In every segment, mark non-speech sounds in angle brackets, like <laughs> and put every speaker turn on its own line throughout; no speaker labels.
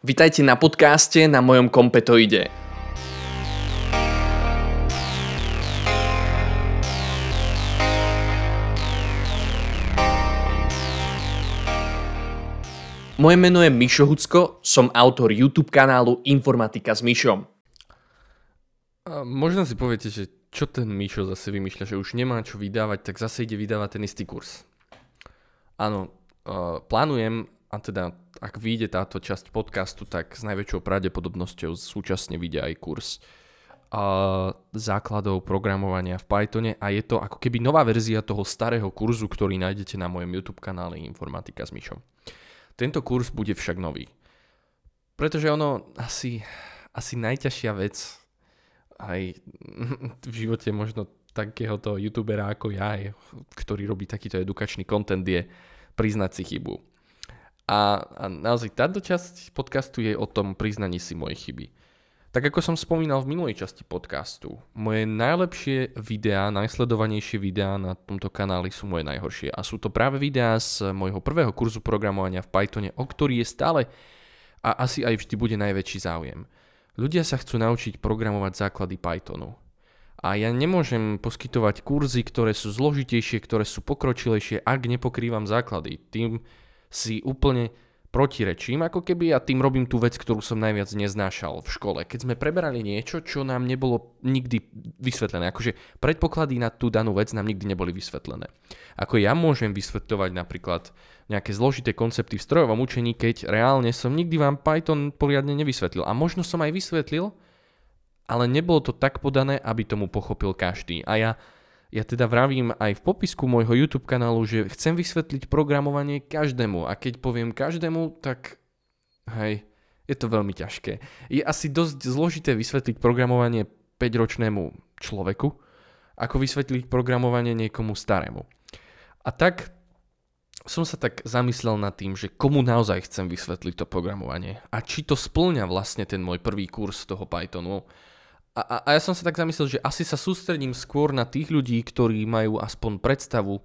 Vitajte na podcaste na mojom kompetoide. Moje meno je Mišo Hucko, som autor YouTube kanálu Informatika s Mišom.
A možno si poviete, že čo ten Mišo zase vymýšľa, že už nemá čo vydávať, tak zase ide vydávať ten istý kurz. Áno, plánujem, a teda ak vyjde táto časť podcastu, tak s najväčšou pravdepodobnosťou súčasne vyjde aj kurz uh, základov programovania v Pythone a je to ako keby nová verzia toho starého kurzu, ktorý nájdete na mojom YouTube kanále Informatika s Mišom. Tento kurz bude však nový. Pretože ono asi, asi najťažšia vec aj v živote možno takéhoto youtubera ako ja, ktorý robí takýto edukačný content, je priznať si chybu. A, a naozaj táto časť podcastu je o tom priznaní si mojej chyby. Tak ako som spomínal v minulej časti podcastu, moje najlepšie videá, najsledovanejšie videá na tomto kanáli sú moje najhoršie. A sú to práve videá z môjho prvého kurzu programovania v Pythone, o ktorý je stále a asi aj vždy bude najväčší záujem. Ľudia sa chcú naučiť programovať základy Pythonu. A ja nemôžem poskytovať kurzy, ktoré sú zložitejšie, ktoré sú pokročilejšie, ak nepokrývam základy. Tým si úplne protirečím ako keby a tým robím tú vec, ktorú som najviac neznášal v škole. Keď sme preberali niečo, čo nám nebolo nikdy vysvetlené. Akože predpoklady na tú danú vec nám nikdy neboli vysvetlené. Ako ja môžem vysvetľovať napríklad nejaké zložité koncepty v strojovom učení, keď reálne som nikdy vám Python poriadne nevysvetlil. A možno som aj vysvetlil, ale nebolo to tak podané, aby tomu pochopil každý. A ja ja teda vravím aj v popisku môjho YouTube kanálu, že chcem vysvetliť programovanie každému a keď poviem každému, tak hej, je to veľmi ťažké. Je asi dosť zložité vysvetliť programovanie 5-ročnému človeku, ako vysvetliť programovanie niekomu starému. A tak som sa tak zamyslel nad tým, že komu naozaj chcem vysvetliť to programovanie a či to splňa vlastne ten môj prvý kurz toho Pythonu a, a, a ja som sa tak zamyslel, že asi sa sústredím skôr na tých ľudí, ktorí majú aspoň predstavu,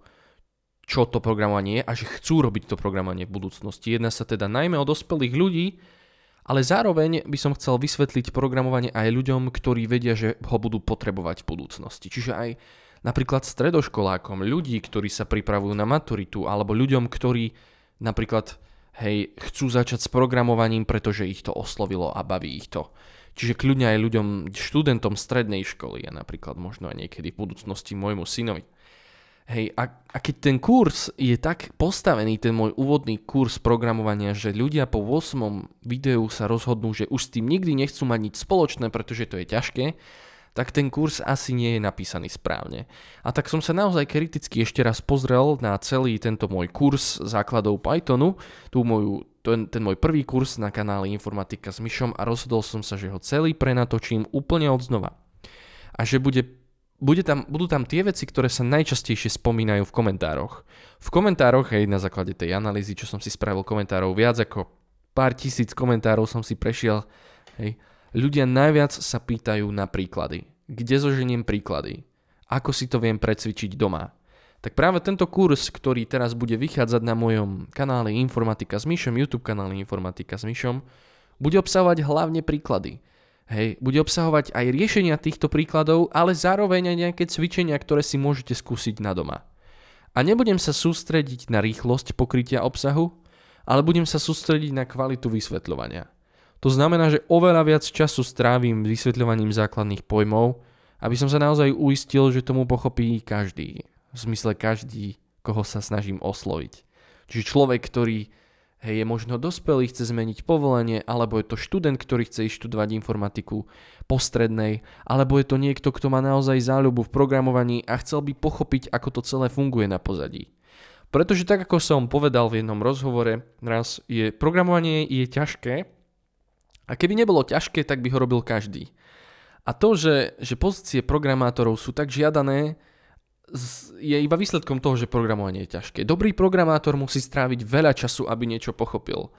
čo to programovanie je a že chcú robiť to programovanie v budúcnosti. Jedná sa teda najmä o dospelých ľudí, ale zároveň by som chcel vysvetliť programovanie aj ľuďom, ktorí vedia, že ho budú potrebovať v budúcnosti. Čiže aj napríklad stredoškolákom, ľudí, ktorí sa pripravujú na maturitu, alebo ľuďom, ktorí napríklad hej, chcú začať s programovaním, pretože ich to oslovilo a baví ich to. Čiže kľudne aj ľuďom, študentom strednej školy a napríklad možno aj niekedy v budúcnosti môjmu synovi. Hej, a, a keď ten kurz je tak postavený, ten môj úvodný kurz programovania, že ľudia po 8. videu sa rozhodnú, že už s tým nikdy nechcú mať nič spoločné, pretože to je ťažké, tak ten kurz asi nie je napísaný správne. A tak som sa naozaj kriticky ešte raz pozrel na celý tento môj kurz základov Pythonu, tú moju ten, ten môj prvý kurz na kanáli Informatika s Myšom a rozhodol som sa, že ho celý prenatočím úplne od znova. A že bude, bude tam, budú tam tie veci, ktoré sa najčastejšie spomínajú v komentároch. V komentároch, hej, na základe tej analýzy, čo som si spravil komentárov, viac ako pár tisíc komentárov som si prešiel, hej, ľudia najviac sa pýtajú na príklady. Kde zoženiem príklady? Ako si to viem precvičiť doma? Tak práve tento kurz, ktorý teraz bude vychádzať na mojom kanále Informatika s Myšom, YouTube kanále Informatika s Myšom, bude obsahovať hlavne príklady. Hej, bude obsahovať aj riešenia týchto príkladov, ale zároveň aj nejaké cvičenia, ktoré si môžete skúsiť na doma. A nebudem sa sústrediť na rýchlosť pokrytia obsahu, ale budem sa sústrediť na kvalitu vysvetľovania. To znamená, že oveľa viac času strávim vysvetľovaním základných pojmov, aby som sa naozaj uistil, že tomu pochopí každý v zmysle každý, koho sa snažím osloviť. Čiže človek, ktorý hej, je možno dospelý, chce zmeniť povolenie, alebo je to študent, ktorý chce študovať informatiku postrednej, alebo je to niekto, kto má naozaj záľubu v programovaní a chcel by pochopiť, ako to celé funguje na pozadí. Pretože tak ako som povedal v jednom rozhovore raz, je, programovanie je ťažké a keby nebolo ťažké, tak by ho robil každý. A to, že, že pozície programátorov sú tak žiadané, je iba výsledkom toho, že programovanie je ťažké. Dobrý programátor musí stráviť veľa času, aby niečo pochopil.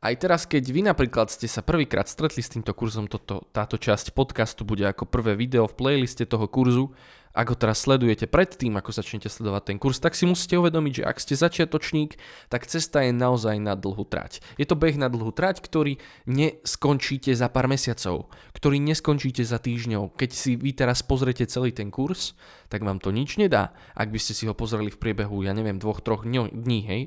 Aj teraz, keď vy napríklad ste sa prvýkrát stretli s týmto kurzom, toto, táto časť podcastu bude ako prvé video v playliste toho kurzu ak ho teraz sledujete predtým, ako začnete sledovať ten kurz, tak si musíte uvedomiť, že ak ste začiatočník, tak cesta je naozaj na dlhú trať. Je to beh na dlhú trať, ktorý neskončíte za pár mesiacov, ktorý neskončíte za týždňov. Keď si vy teraz pozrete celý ten kurz, tak vám to nič nedá. Ak by ste si ho pozreli v priebehu, ja neviem, dvoch, troch dní, hej,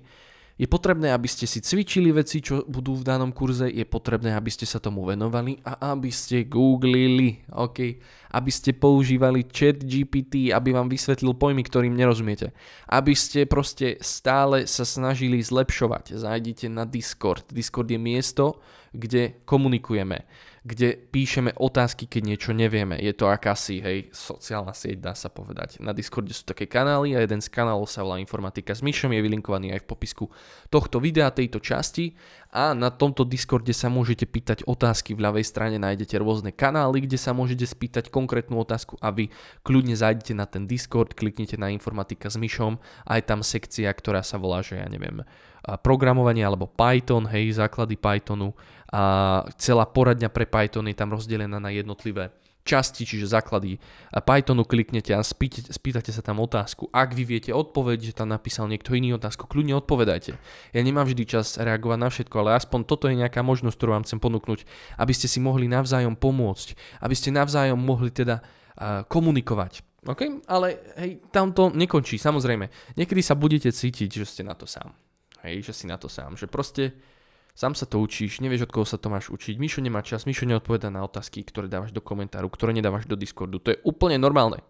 je potrebné, aby ste si cvičili veci, čo budú v danom kurze, je potrebné, aby ste sa tomu venovali a aby ste googlili, ok? Aby ste používali chat GPT, aby vám vysvetlil pojmy, ktorým nerozumiete. Aby ste proste stále sa snažili zlepšovať. Zajdite na Discord. Discord je miesto, kde komunikujeme kde píšeme otázky, keď niečo nevieme. Je to akási, hej, sociálna sieť, dá sa povedať. Na Discorde sú také kanály a jeden z kanálov sa volá Informatika s Myšom, je vylinkovaný aj v popisku tohto videa, tejto časti a na tomto Discorde sa môžete pýtať otázky. V ľavej strane nájdete rôzne kanály, kde sa môžete spýtať konkrétnu otázku a vy kľudne zajdete na ten Discord, kliknite na Informatika s Myšom a je tam sekcia, ktorá sa volá, že ja neviem, programovanie alebo Python, hej, základy Pythonu a celá poradňa pre Python je tam rozdelená na jednotlivé časti, čiže základy Pythonu kliknete a spýtate, spýtate sa tam otázku. Ak vy viete odpoveď, že tam napísal niekto iný otázku, kľudne odpovedajte. Ja nemám vždy čas reagovať na všetko, ale aspoň toto je nejaká možnosť, ktorú vám chcem ponúknuť, aby ste si mohli navzájom pomôcť, aby ste navzájom mohli teda uh, komunikovať. OK? Ale hej, tam to nekončí, samozrejme. Niekedy sa budete cítiť, že ste na to sám. Hej, že si na to sám. Že proste sám sa to učíš, nevieš od koho sa to máš učiť. Mišo nemá čas, Mišo neodpoveda na otázky, ktoré dávaš do komentáru, ktoré nedávaš do Discordu. To je úplne normálne.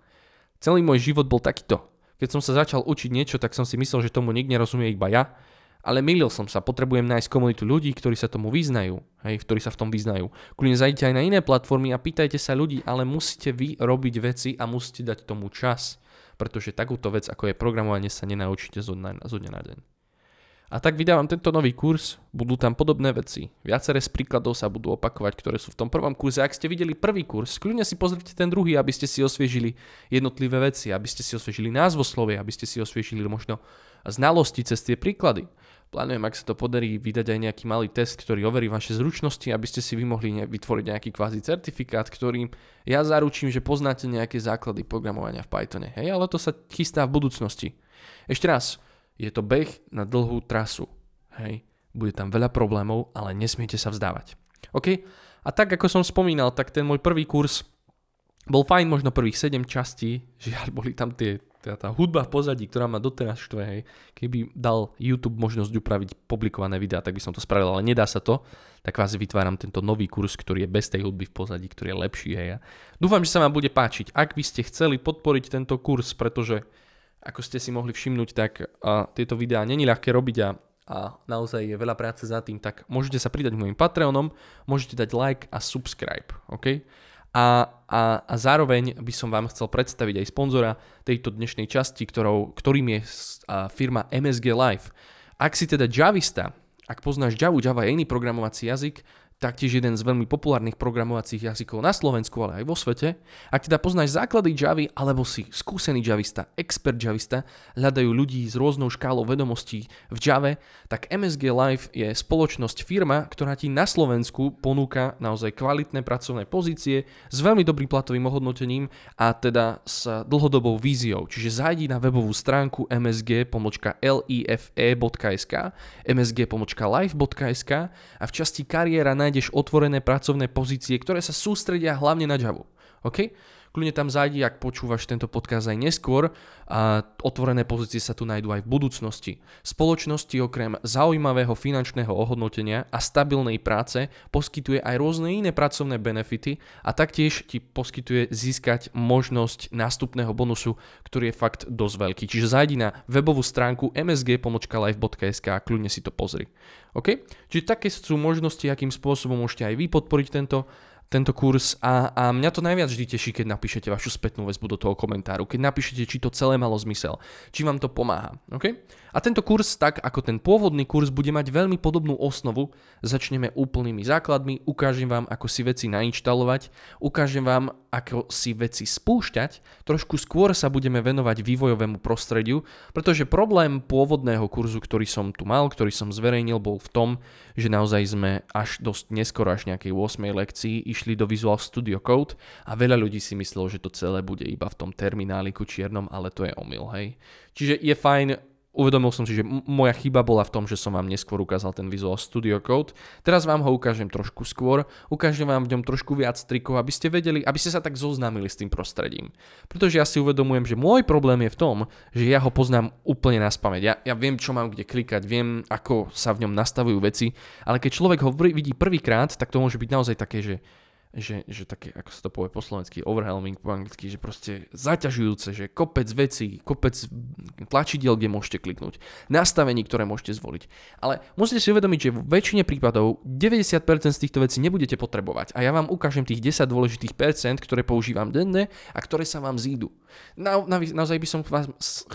Celý môj život bol takýto. Keď som sa začal učiť niečo, tak som si myslel, že tomu nikto nerozumie iba ja, ale mýlil som sa, potrebujem nájsť komunitu ľudí, ktorí sa tomu vyznajú, hej, ktorí sa v tom vyznajú. Kľudne zajdite aj na iné platformy a pýtajte sa ľudí, ale musíte vy robiť veci a musíte dať tomu čas, pretože takúto vec, ako je programovanie, sa nenaučíte zo dňa na deň. A tak vydávam tento nový kurz, budú tam podobné veci. Viaceré z príkladov sa budú opakovať, ktoré sú v tom prvom kurze. Ak ste videli prvý kurz, kľudne si pozrite ten druhý, aby ste si osviežili jednotlivé veci, aby ste si osviežili názvoslovie, aby ste si osviežili možno znalosti cez tie príklady. Plánujem, ak sa to podarí, vydať aj nejaký malý test, ktorý overí vaše zručnosti, aby ste si vy mohli vytvoriť nejaký kvázi certifikát, ktorým ja zaručím, že poznáte nejaké základy programovania v Pythone. Hej, ale to sa chystá v budúcnosti. Ešte raz, je to beh na dlhú trasu. Hej. Bude tam veľa problémov, ale nesmiete sa vzdávať. OK? A tak ako som spomínal, tak ten môj prvý kurz bol fajn, možno prvých 7 častí, <laughs> žiaľ boli tam tie, tá, tá hudba v pozadí, ktorá ma doteraz štve, hej. Keby dal YouTube možnosť upraviť publikované videá, tak by som to spravil, ale nedá sa to, tak vás vytváram tento nový kurz, ktorý je bez tej hudby v pozadí, ktorý je lepší, hej. Dúfam, že sa vám bude páčiť. Ak by ste chceli podporiť tento kurz, pretože ako ste si mohli všimnúť, tak a, tieto videá není ľahké robiť a, a naozaj je veľa práce za tým, tak môžete sa pridať môjim Patreonom, môžete dať like a subscribe, OK? A, a, a zároveň by som vám chcel predstaviť aj sponzora tejto dnešnej časti, ktorou, ktorým je a, firma MSG Live. Ak si teda Javista, ak poznáš Java, Java je iný programovací jazyk, taktiež jeden z veľmi populárnych programovacích jazykov na Slovensku, ale aj vo svete. Ak teda poznáš základy Javy, alebo si skúsený javista, expert javista, hľadajú ľudí s rôznou škálou vedomostí v Jave, tak MSG Live je spoločnosť firma, ktorá ti na Slovensku ponúka naozaj kvalitné pracovné pozície s veľmi dobrým platovým ohodnotením a teda s dlhodobou víziou. Čiže zajdi na webovú stránku msg.life.sk msg.live.sk a v časti kariéra nájdeš nájdeš otvorené pracovné pozície, ktoré sa sústredia hlavne na Java. OK? Kľudne tam zajdi, ak počúvaš tento podcast aj neskôr. A otvorené pozície sa tu nájdú aj v budúcnosti. Spoločnosti okrem zaujímavého finančného ohodnotenia a stabilnej práce poskytuje aj rôzne iné pracovné benefity a taktiež ti poskytuje získať možnosť nástupného bonusu, ktorý je fakt dosť veľký. Čiže zajdi na webovú stránku msg.live.sk a kľudne si to pozri. OK? Čiže také sú možnosti, akým spôsobom môžete aj vy podporiť tento tento kurz a, a mňa to najviac vždy teší, keď napíšete vašu spätnú väzbu do toho komentáru, keď napíšete, či to celé malo zmysel, či vám to pomáha. Okay? A tento kurz, tak ako ten pôvodný kurz, bude mať veľmi podobnú osnovu. Začneme úplnými základmi, ukážem vám, ako si veci nainštalovať, ukážem vám, ako si veci spúšťať, trošku skôr sa budeme venovať vývojovému prostrediu, pretože problém pôvodného kurzu, ktorý som tu mal, ktorý som zverejnil, bol v tom, že naozaj sme až dosť neskoro, až nejakej 8. lekcii, išli do Visual Studio Code a veľa ľudí si myslelo, že to celé bude iba v tom termináliku čiernom, ale to je omyl, hej. Čiže je fajn uvedomil som si, že moja chyba bola v tom, že som vám neskôr ukázal ten Visual Studio Code. Teraz vám ho ukážem trošku skôr, ukážem vám v ňom trošku viac trikov, aby ste vedeli, aby ste sa tak zoznámili s tým prostredím. Pretože ja si uvedomujem, že môj problém je v tom, že ja ho poznám úplne na spameť. Ja, ja viem, čo mám kde klikať, viem, ako sa v ňom nastavujú veci, ale keď človek ho vidí prvýkrát, tak to môže byť naozaj také, že že, že také, ako sa to povie po slovensky, overwhelming po anglicky, že proste zaťažujúce, že kopec vecí, kopec tlačidiel, kde môžete kliknúť, nastavení, ktoré môžete zvoliť. Ale musíte si uvedomiť, že v väčšine prípadov 90% z týchto vecí nebudete potrebovať a ja vám ukážem tých 10 dôležitých percent, ktoré používam denne a ktoré sa vám zídu. Na, na, naozaj by som vás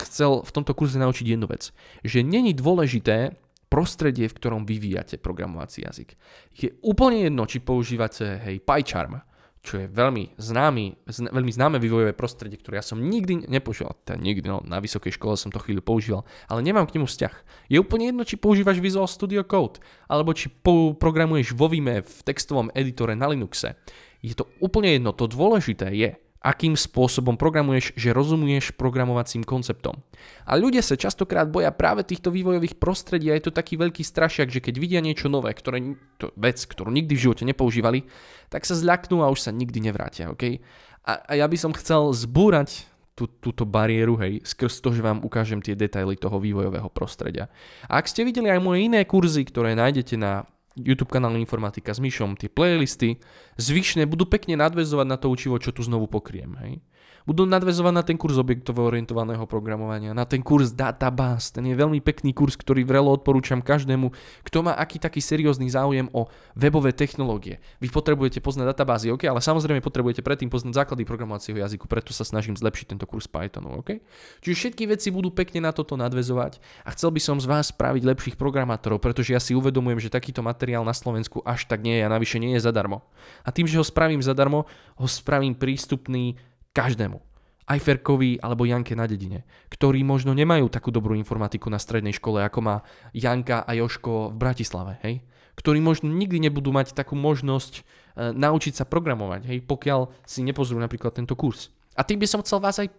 chcel v tomto kurze naučiť jednu vec, že není dôležité prostredie, v ktorom vyvíjate programovací jazyk. Je úplne jedno, či používate hej, PyCharm, čo je veľmi známy, zna, veľmi známe vývojové prostredie, ktoré ja som nikdy nepoužíval. Teda nikdy, no, na vysokej škole som to chvíľu používal, ale nemám k nemu vzťah. Je úplne jedno, či používaš Visual Studio Code, alebo či programuješ vo Vime v textovom editore na Linuxe. Je to úplne jedno, to dôležité je, akým spôsobom programuješ, že rozumieš programovacím konceptom. A ľudia sa častokrát boja práve týchto vývojových prostredí a je to taký veľký strašiak, že keď vidia niečo nové, ktoré, to vec, ktorú nikdy v živote nepoužívali, tak sa zľaknú a už sa nikdy nevrátia. Okay? A, a ja by som chcel zbúrať tú, túto bariéru, hej, skrz to, že vám ukážem tie detaily toho vývojového prostredia. A ak ste videli aj moje iné kurzy, ktoré nájdete na YouTube kanál Informatika s Myšom, tie playlisty zvyšné budú pekne nadvezovať na to učivo, čo tu znovu pokriem. Hej? Budú nadvezovať na ten kurz objektovo orientovaného programovania, na ten kurz databáz. Ten je veľmi pekný kurz, ktorý vrelo odporúčam každému, kto má aký taký seriózny záujem o webové technológie. Vy potrebujete poznať databázy, OK, ale samozrejme potrebujete predtým poznať základy programovacieho jazyku, preto sa snažím zlepšiť tento kurz Pythonu, OK? Čiže všetky veci budú pekne na toto nadvezovať a chcel by som z vás spraviť lepších programátorov, pretože ja si uvedomujem, že takýto materiál na Slovensku až tak nie je a navyše nie je zadarmo. A tým, že ho spravím zadarmo, ho spravím prístupný každému. Aj Ferkovi alebo Janke na dedine, ktorí možno nemajú takú dobrú informatiku na strednej škole, ako má Janka a Joško v Bratislave, hej? Ktorí možno nikdy nebudú mať takú možnosť e, naučiť sa programovať, hej? Pokiaľ si nepozrú napríklad tento kurz. A tým by som chcel vás aj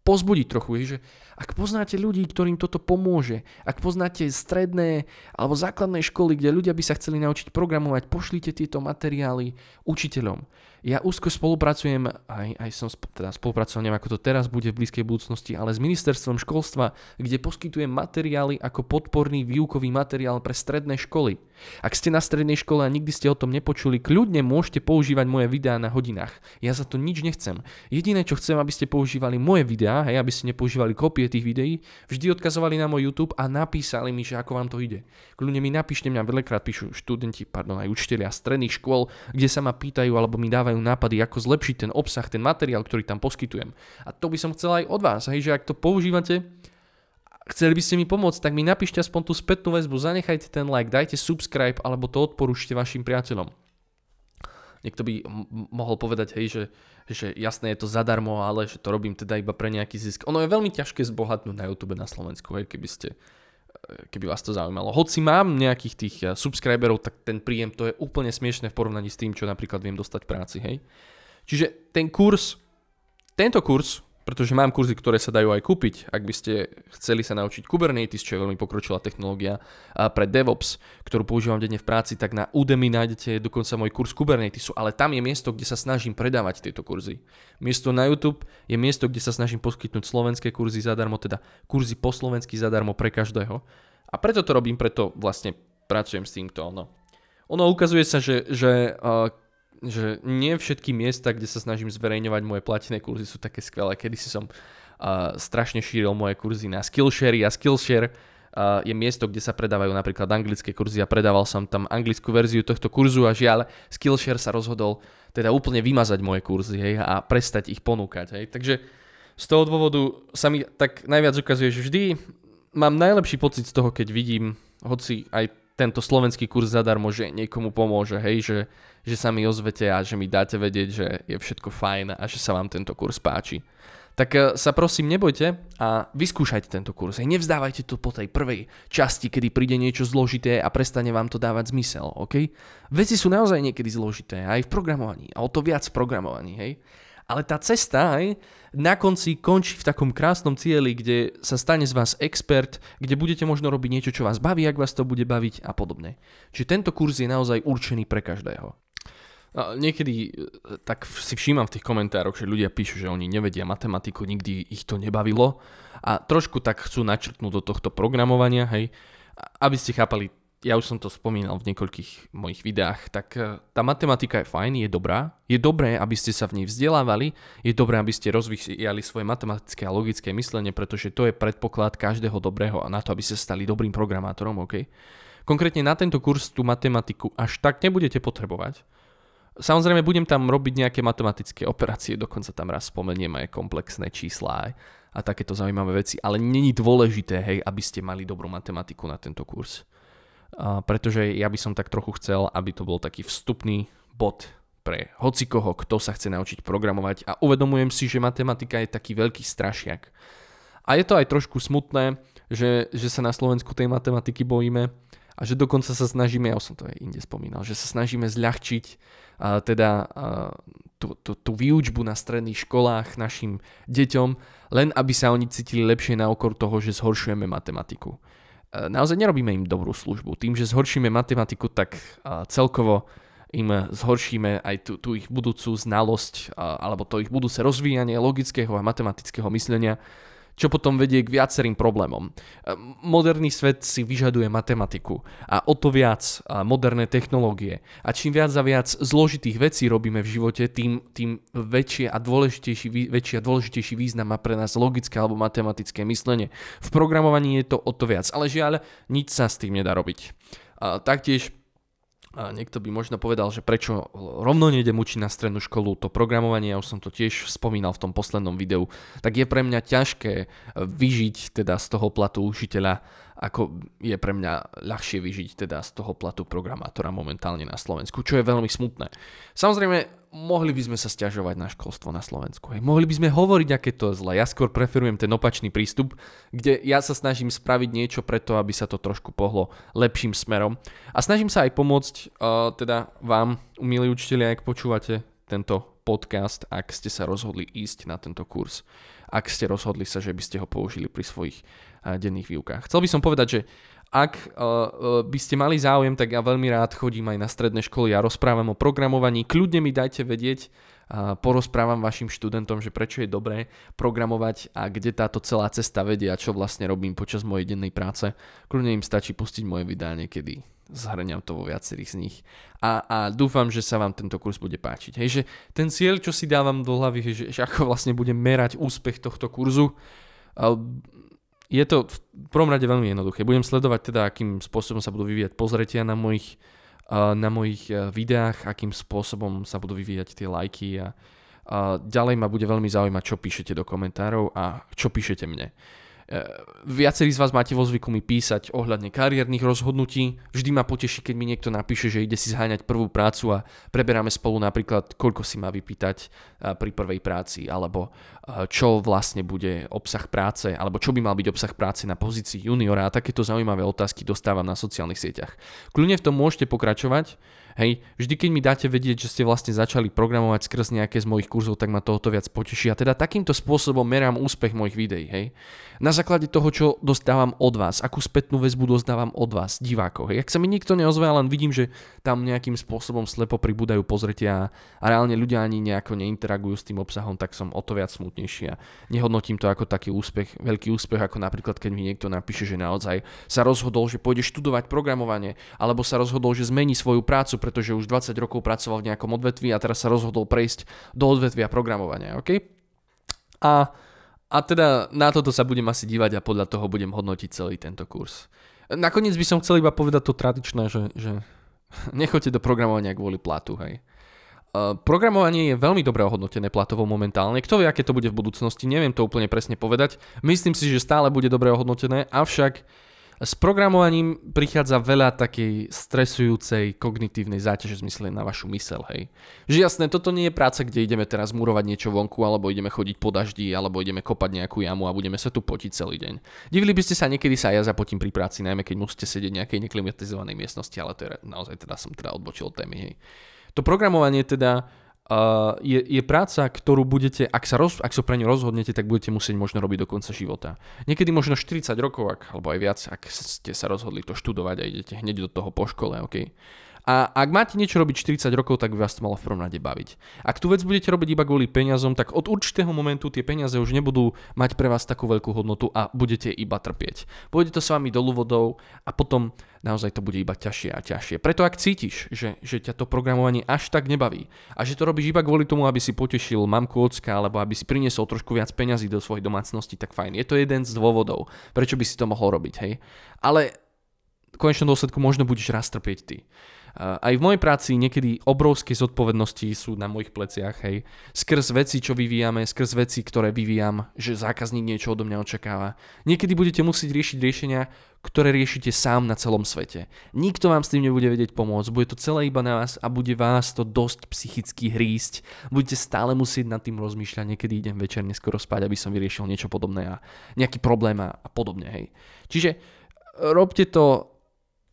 pozbudiť trochu, že ak poznáte ľudí, ktorým toto pomôže, ak poznáte stredné alebo základné školy, kde ľudia by sa chceli naučiť programovať, pošlite tieto materiály učiteľom. Ja úzko spolupracujem, aj, aj som teda spolupracoval, neviem ako to teraz bude v blízkej budúcnosti, ale s ministerstvom školstva, kde poskytujem materiály ako podporný výukový materiál pre stredné školy. Ak ste na strednej škole a nikdy ste o tom nepočuli, kľudne môžete používať moje videá na hodinách. Ja za to nič nechcem. Jediné, čo chcem, aby ste používali moje videá, hej, aby ste nepoužívali kopie tých videí, vždy odkazovali na môj YouTube a napísali mi, že ako vám to ide. Kľudne mi napíšte, mňa veľakrát píšu študenti, pardon, aj učiteľia stredných škôl, kde sa ma pýtajú alebo mi dávajú dávajú nápady, ako zlepšiť ten obsah, ten materiál, ktorý tam poskytujem. A to by som chcel aj od vás, hej, že ak to používate, chceli by ste mi pomôcť, tak mi napíšte aspoň tú spätnú väzbu, zanechajte ten like, dajte subscribe alebo to odporúčte vašim priateľom. Niekto by mohol povedať, hej, že, že jasné je to zadarmo, ale že to robím teda iba pre nejaký zisk. Ono je veľmi ťažké zbohatnúť na YouTube na Slovensku, hej, keby ste keby vás to zaujímalo. Hoci mám nejakých tých eh, subscriberov, tak ten príjem to je úplne smiešne v porovnaní s tým, čo napríklad viem dostať práci, hej. Čiže ten kurz, tento kurz pretože mám kurzy, ktoré sa dajú aj kúpiť, ak by ste chceli sa naučiť Kubernetes, čo je veľmi pokročilá technológia a pre DevOps, ktorú používam denne v práci, tak na Udemy nájdete dokonca môj kurz Kubernetesu, ale tam je miesto, kde sa snažím predávať tieto kurzy. Miesto na YouTube je miesto, kde sa snažím poskytnúť slovenské kurzy zadarmo, teda kurzy po slovensky zadarmo pre každého. A preto to robím, preto vlastne pracujem s týmto. No. Ono ukazuje sa, že, že uh, že nie všetky miesta, kde sa snažím zverejňovať moje platené kurzy sú také skvelé. Kedy si som uh, strašne šíril moje kurzy na Skillshare a Skillshare uh, je miesto, kde sa predávajú napríklad anglické kurzy a predával som tam anglickú verziu tohto kurzu a žiaľ Skillshare sa rozhodol teda úplne vymazať moje kurzy hej, a prestať ich ponúkať. Hej. Takže z toho dôvodu sa mi tak najviac ukazuje, že vždy mám najlepší pocit z toho, keď vidím, hoci aj tento slovenský kurz zadarmo, že niekomu pomôže, hej, že, že sa mi ozvete a že mi dáte vedieť, že je všetko fajn a že sa vám tento kurz páči. Tak e, sa prosím nebojte a vyskúšajte tento kurz. Hej, nevzdávajte to po tej prvej časti, kedy príde niečo zložité a prestane vám to dávať zmysel, ok? Veci sú naozaj niekedy zložité, aj v programovaní, a o to viac v programovaní, hej? Ale tá cesta aj na konci končí v takom krásnom cieli, kde sa stane z vás expert, kde budete možno robiť niečo, čo vás baví, ak vás to bude baviť a podobne. Čiže tento kurz je naozaj určený pre každého. Niekedy e, tak si všímam v tých komentároch, že ľudia píšu, že oni nevedia matematiku, nikdy ich to nebavilo a trošku tak chcú načrtnúť do tohto programovania, hej, aby ste chápali, ja už som to spomínal v niekoľkých mojich videách, tak e, tá matematika je fajn, je dobrá. Je dobré, aby ste sa v nej vzdelávali, je dobré, aby ste rozvíjali svoje matematické a logické myslenie, pretože to je predpoklad každého dobrého a na to, aby ste stali dobrým programátorom, OK? Konkrétne na tento kurz tú matematiku až tak nebudete potrebovať. Samozrejme, budem tam robiť nejaké matematické operácie, dokonca tam raz spomeniem aj komplexné čísla a takéto zaujímavé veci, ale není dôležité, hej, aby ste mali dobrú matematiku na tento kurz pretože ja by som tak trochu chcel, aby to bol taký vstupný bod pre hocikoho, kto sa chce naučiť programovať a uvedomujem si, že matematika je taký veľký strašiak. A je to aj trošku smutné, že, že sa na Slovensku tej matematiky bojíme a že dokonca sa snažíme, ja som to aj inde spomínal, že sa snažíme zľahčiť uh, teda tú, tú, tú výučbu na stredných školách našim deťom, len aby sa oni cítili lepšie na okor toho, že zhoršujeme matematiku. E, naozaj nerobíme im dobrú službu. Tým, že zhoršíme matematiku, tak e, celkovo im zhoršíme aj tú, tú ich budúcu znalosť e, alebo to ich budúce rozvíjanie logického a matematického myslenia čo potom vedie k viacerým problémom. E, moderný svet si vyžaduje matematiku a o to viac moderné technológie. A čím viac a viac zložitých vecí robíme v živote, tým, tým väčšie a dôležitejší, väčší a dôležitejší význam má pre nás logické alebo matematické myslenie. V programovaní je to o to viac, ale žiaľ, nič sa s tým nedá robiť. A taktiež a niekto by možno povedal, že prečo rovno nejdem učiť na strednú školu to programovanie, ja už som to tiež spomínal v tom poslednom videu, tak je pre mňa ťažké vyžiť teda z toho platu učiteľa ako je pre mňa ľahšie vyžiť teda z toho platu programátora momentálne na Slovensku, čo je veľmi smutné. Samozrejme, mohli by sme sa stiažovať na školstvo na Slovensku. Hej. Mohli by sme hovoriť, aké to je zle. Ja skôr preferujem ten opačný prístup, kde ja sa snažím spraviť niečo preto, aby sa to trošku pohlo lepším smerom. A snažím sa aj pomôcť uh, teda vám, milí učiteľi, ak počúvate tento podcast, ak ste sa rozhodli ísť na tento kurz. Ak ste rozhodli sa, že by ste ho použili pri svojich denných výukách. Chcel by som povedať, že ak uh, by ste mali záujem, tak ja veľmi rád chodím aj na stredné školy a rozprávam o programovaní. Kľudne mi dajte vedieť, uh, porozprávam vašim študentom, že prečo je dobré programovať a kde táto celá cesta vedie a čo vlastne robím počas mojej dennej práce. Kľudne im stačí pustiť moje videá niekedy. Zhrňam to vo viacerých z nich. A, a dúfam, že sa vám tento kurz bude páčiť. Hej, že ten cieľ, čo si dávam do hlavy, že, že ako vlastne budem merať úspech tohto kurzu, je to v prvom rade veľmi jednoduché. Budem sledovať teda, akým spôsobom sa budú vyvíjať pozretia na mojich, na mojich e, videách, akým spôsobom sa budú vyvíjať tie lajky a, a ďalej ma bude veľmi zaujímať, čo píšete do komentárov a čo píšete mne. Eh, viacerí z vás máte vo zvyku mi písať ohľadne kariérnych rozhodnutí. Vždy ma poteší, keď mi niekto napíše, že ide si zháňať prvú prácu a preberáme spolu napríklad, koľko si má vypýtať eh, pri prvej práci, alebo eh, čo vlastne bude obsah práce, alebo čo by mal byť obsah práce na pozícii juniora a takéto zaujímavé otázky dostávam na sociálnych sieťach. Kľudne v tom môžete pokračovať, Hej, vždy keď mi dáte vedieť, že ste vlastne začali programovať skrz nejaké z mojich kurzov, tak ma to o to viac poteší. A teda takýmto spôsobom merám úspech mojich videí, hej. Na základe toho, čo dostávam od vás, akú spätnú väzbu dostávam od vás, divákov. Hej. Ak sa mi nikto neozve, len vidím, že tam nejakým spôsobom slepo pribúdajú pozretia a reálne ľudia ani nejako neinteragujú s tým obsahom, tak som o to viac smutnejší a nehodnotím to ako taký úspech, veľký úspech, ako napríklad keď mi niekto napíše, že naozaj sa rozhodol, že pôjde študovať programovanie, alebo sa rozhodol, že zmení svoju prácu, pretože už 20 rokov pracoval v nejakom odvetví a teraz sa rozhodol prejsť do odvetvia programovania. Okay? A, a teda na toto sa budem asi dívať a podľa toho budem hodnotiť celý tento kurz. Nakoniec by som chcel iba povedať to tradičné, že, že <laughs> nechoďte do programovania kvôli platu, hej. Uh, programovanie je veľmi dobre ohodnotené platovo momentálne. Kto vie, aké to bude v budúcnosti, neviem to úplne presne povedať. Myslím si, že stále bude dobre ohodnotené, avšak S programovaním prichádza veľa takej stresujúcej kognitívnej záťaže v zmysle na vašu mysel, hej. Že jasné, toto nie je práca, kde ideme teraz murovať niečo vonku, alebo ideme chodiť po daždi, alebo ideme kopať nejakú jamu a budeme sa tu potiť celý deň. Divili by ste sa niekedy sa ja zapotím pri práci, najmä keď musíte sedieť v nejakej neklimatizovanej miestnosti, ale to je naozaj teda som teda odbočil témy, hej. To programovanie teda je, je práca, ktorú budete, ak sa, roz, ak sa pre ňu rozhodnete, tak budete musieť možno robiť do konca života. Niekedy možno 40 rokov, ak, alebo aj viac, ak ste sa rozhodli to študovať a idete hneď do toho po škole, okay? A ak máte niečo robiť 40 rokov, tak by vás to malo v prvom rade baviť. Ak tú vec budete robiť iba kvôli peniazom, tak od určitého momentu tie peniaze už nebudú mať pre vás takú veľkú hodnotu a budete iba trpieť. Pôjde to s vami dolu vodou a potom naozaj to bude iba ťažšie a ťažšie. Preto ak cítiš, že, že ťa to programovanie až tak nebaví a že to robíš iba kvôli tomu, aby si potešil mamku ocka alebo aby si priniesol trošku viac peňazí do svojej domácnosti, tak fajn. Je to jeden z dôvodov, prečo by si to mohol robiť, hej. Ale v konečnom dôsledku možno budeš raz trpieť ty. Aj v mojej práci niekedy obrovské zodpovednosti sú na mojich pleciach, hej. Skrz veci, čo vyvíjame, skrz veci, ktoré vyvíjam, že zákazník niečo odo mňa očakáva. Niekedy budete musieť riešiť riešenia, ktoré riešite sám na celom svete. Nikto vám s tým nebude vedieť pomôcť, bude to celé iba na vás a bude vás to dosť psychicky hrísť. Budete stále musieť nad tým rozmýšľať, niekedy idem večer neskoro spať, aby som vyriešil niečo podobné a nejaký problém a, podobne, hej. Čiže robte to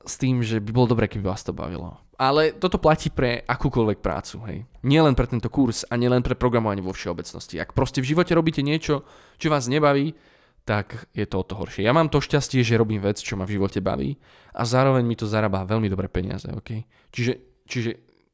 s tým, že by bolo dobré, keby vás to bavilo. Ale toto platí pre akúkoľvek prácu, hej. Nielen pre tento kurz a nielen pre programovanie vo všeobecnosti. Ak proste v živote robíte niečo, čo vás nebaví, tak je to o to horšie. Ja mám to šťastie, že robím vec, čo ma v živote baví a zároveň mi to zarába veľmi dobré peniaze, ok? Čiže, čiže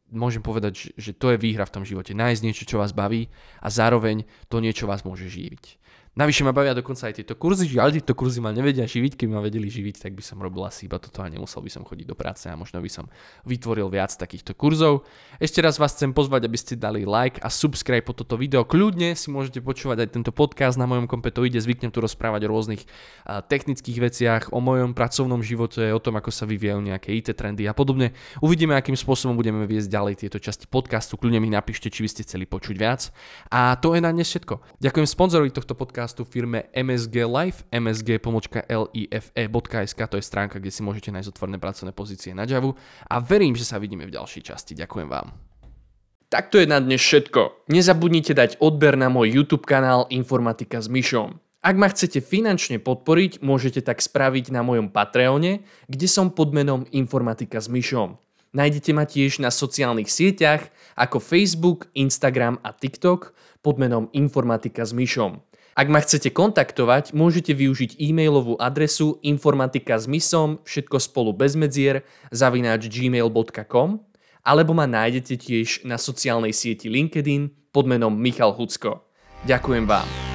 môžem povedať, že, že to je výhra v tom živote. Nájsť niečo, čo vás baví a zároveň to niečo vás môže živiť. Navyše ma bavia dokonca aj tieto kurzy, žiaľ tieto kurzy ma nevedia živiť, keby ma vedeli živiť, tak by som robil asi iba toto a nemusel by som chodiť do práce a možno by som vytvoril viac takýchto kurzov. Ešte raz vás chcem pozvať, aby ste dali like a subscribe po toto video. Kľudne si môžete počúvať aj tento podcast na mojom kompe, to ide, zvyknem tu rozprávať o rôznych technických veciach, o mojom pracovnom živote, o tom, ako sa vyvíjajú nejaké IT trendy a podobne. Uvidíme, akým spôsobom budeme viesť ďalej tieto časti podcastu. Kľudne mi napíšte, či by ste chceli počuť viac. A to je na dnes všetko. Ďakujem sponzorovi tohto podcastu podcastu firme MSG Life, msg.life.sk, to je stránka, kde si môžete nájsť otvorené pracovné pozície na Javu a verím, že sa vidíme v ďalšej časti. Ďakujem vám.
Tak to je na dnes všetko. Nezabudnite dať odber na môj YouTube kanál Informatika s Myšom. Ak ma chcete finančne podporiť, môžete tak spraviť na mojom Patreone, kde som pod menom Informatika s Myšom. Nájdete ma tiež na sociálnych sieťach ako Facebook, Instagram a TikTok pod menom Informatika s Myšom. Ak ma chcete kontaktovať, môžete využiť e-mailovú adresu informatika s misom, všetko spolu bez medzier, zavináč gmail.com alebo ma nájdete tiež na sociálnej sieti LinkedIn pod menom Michal Hucko. Ďakujem vám.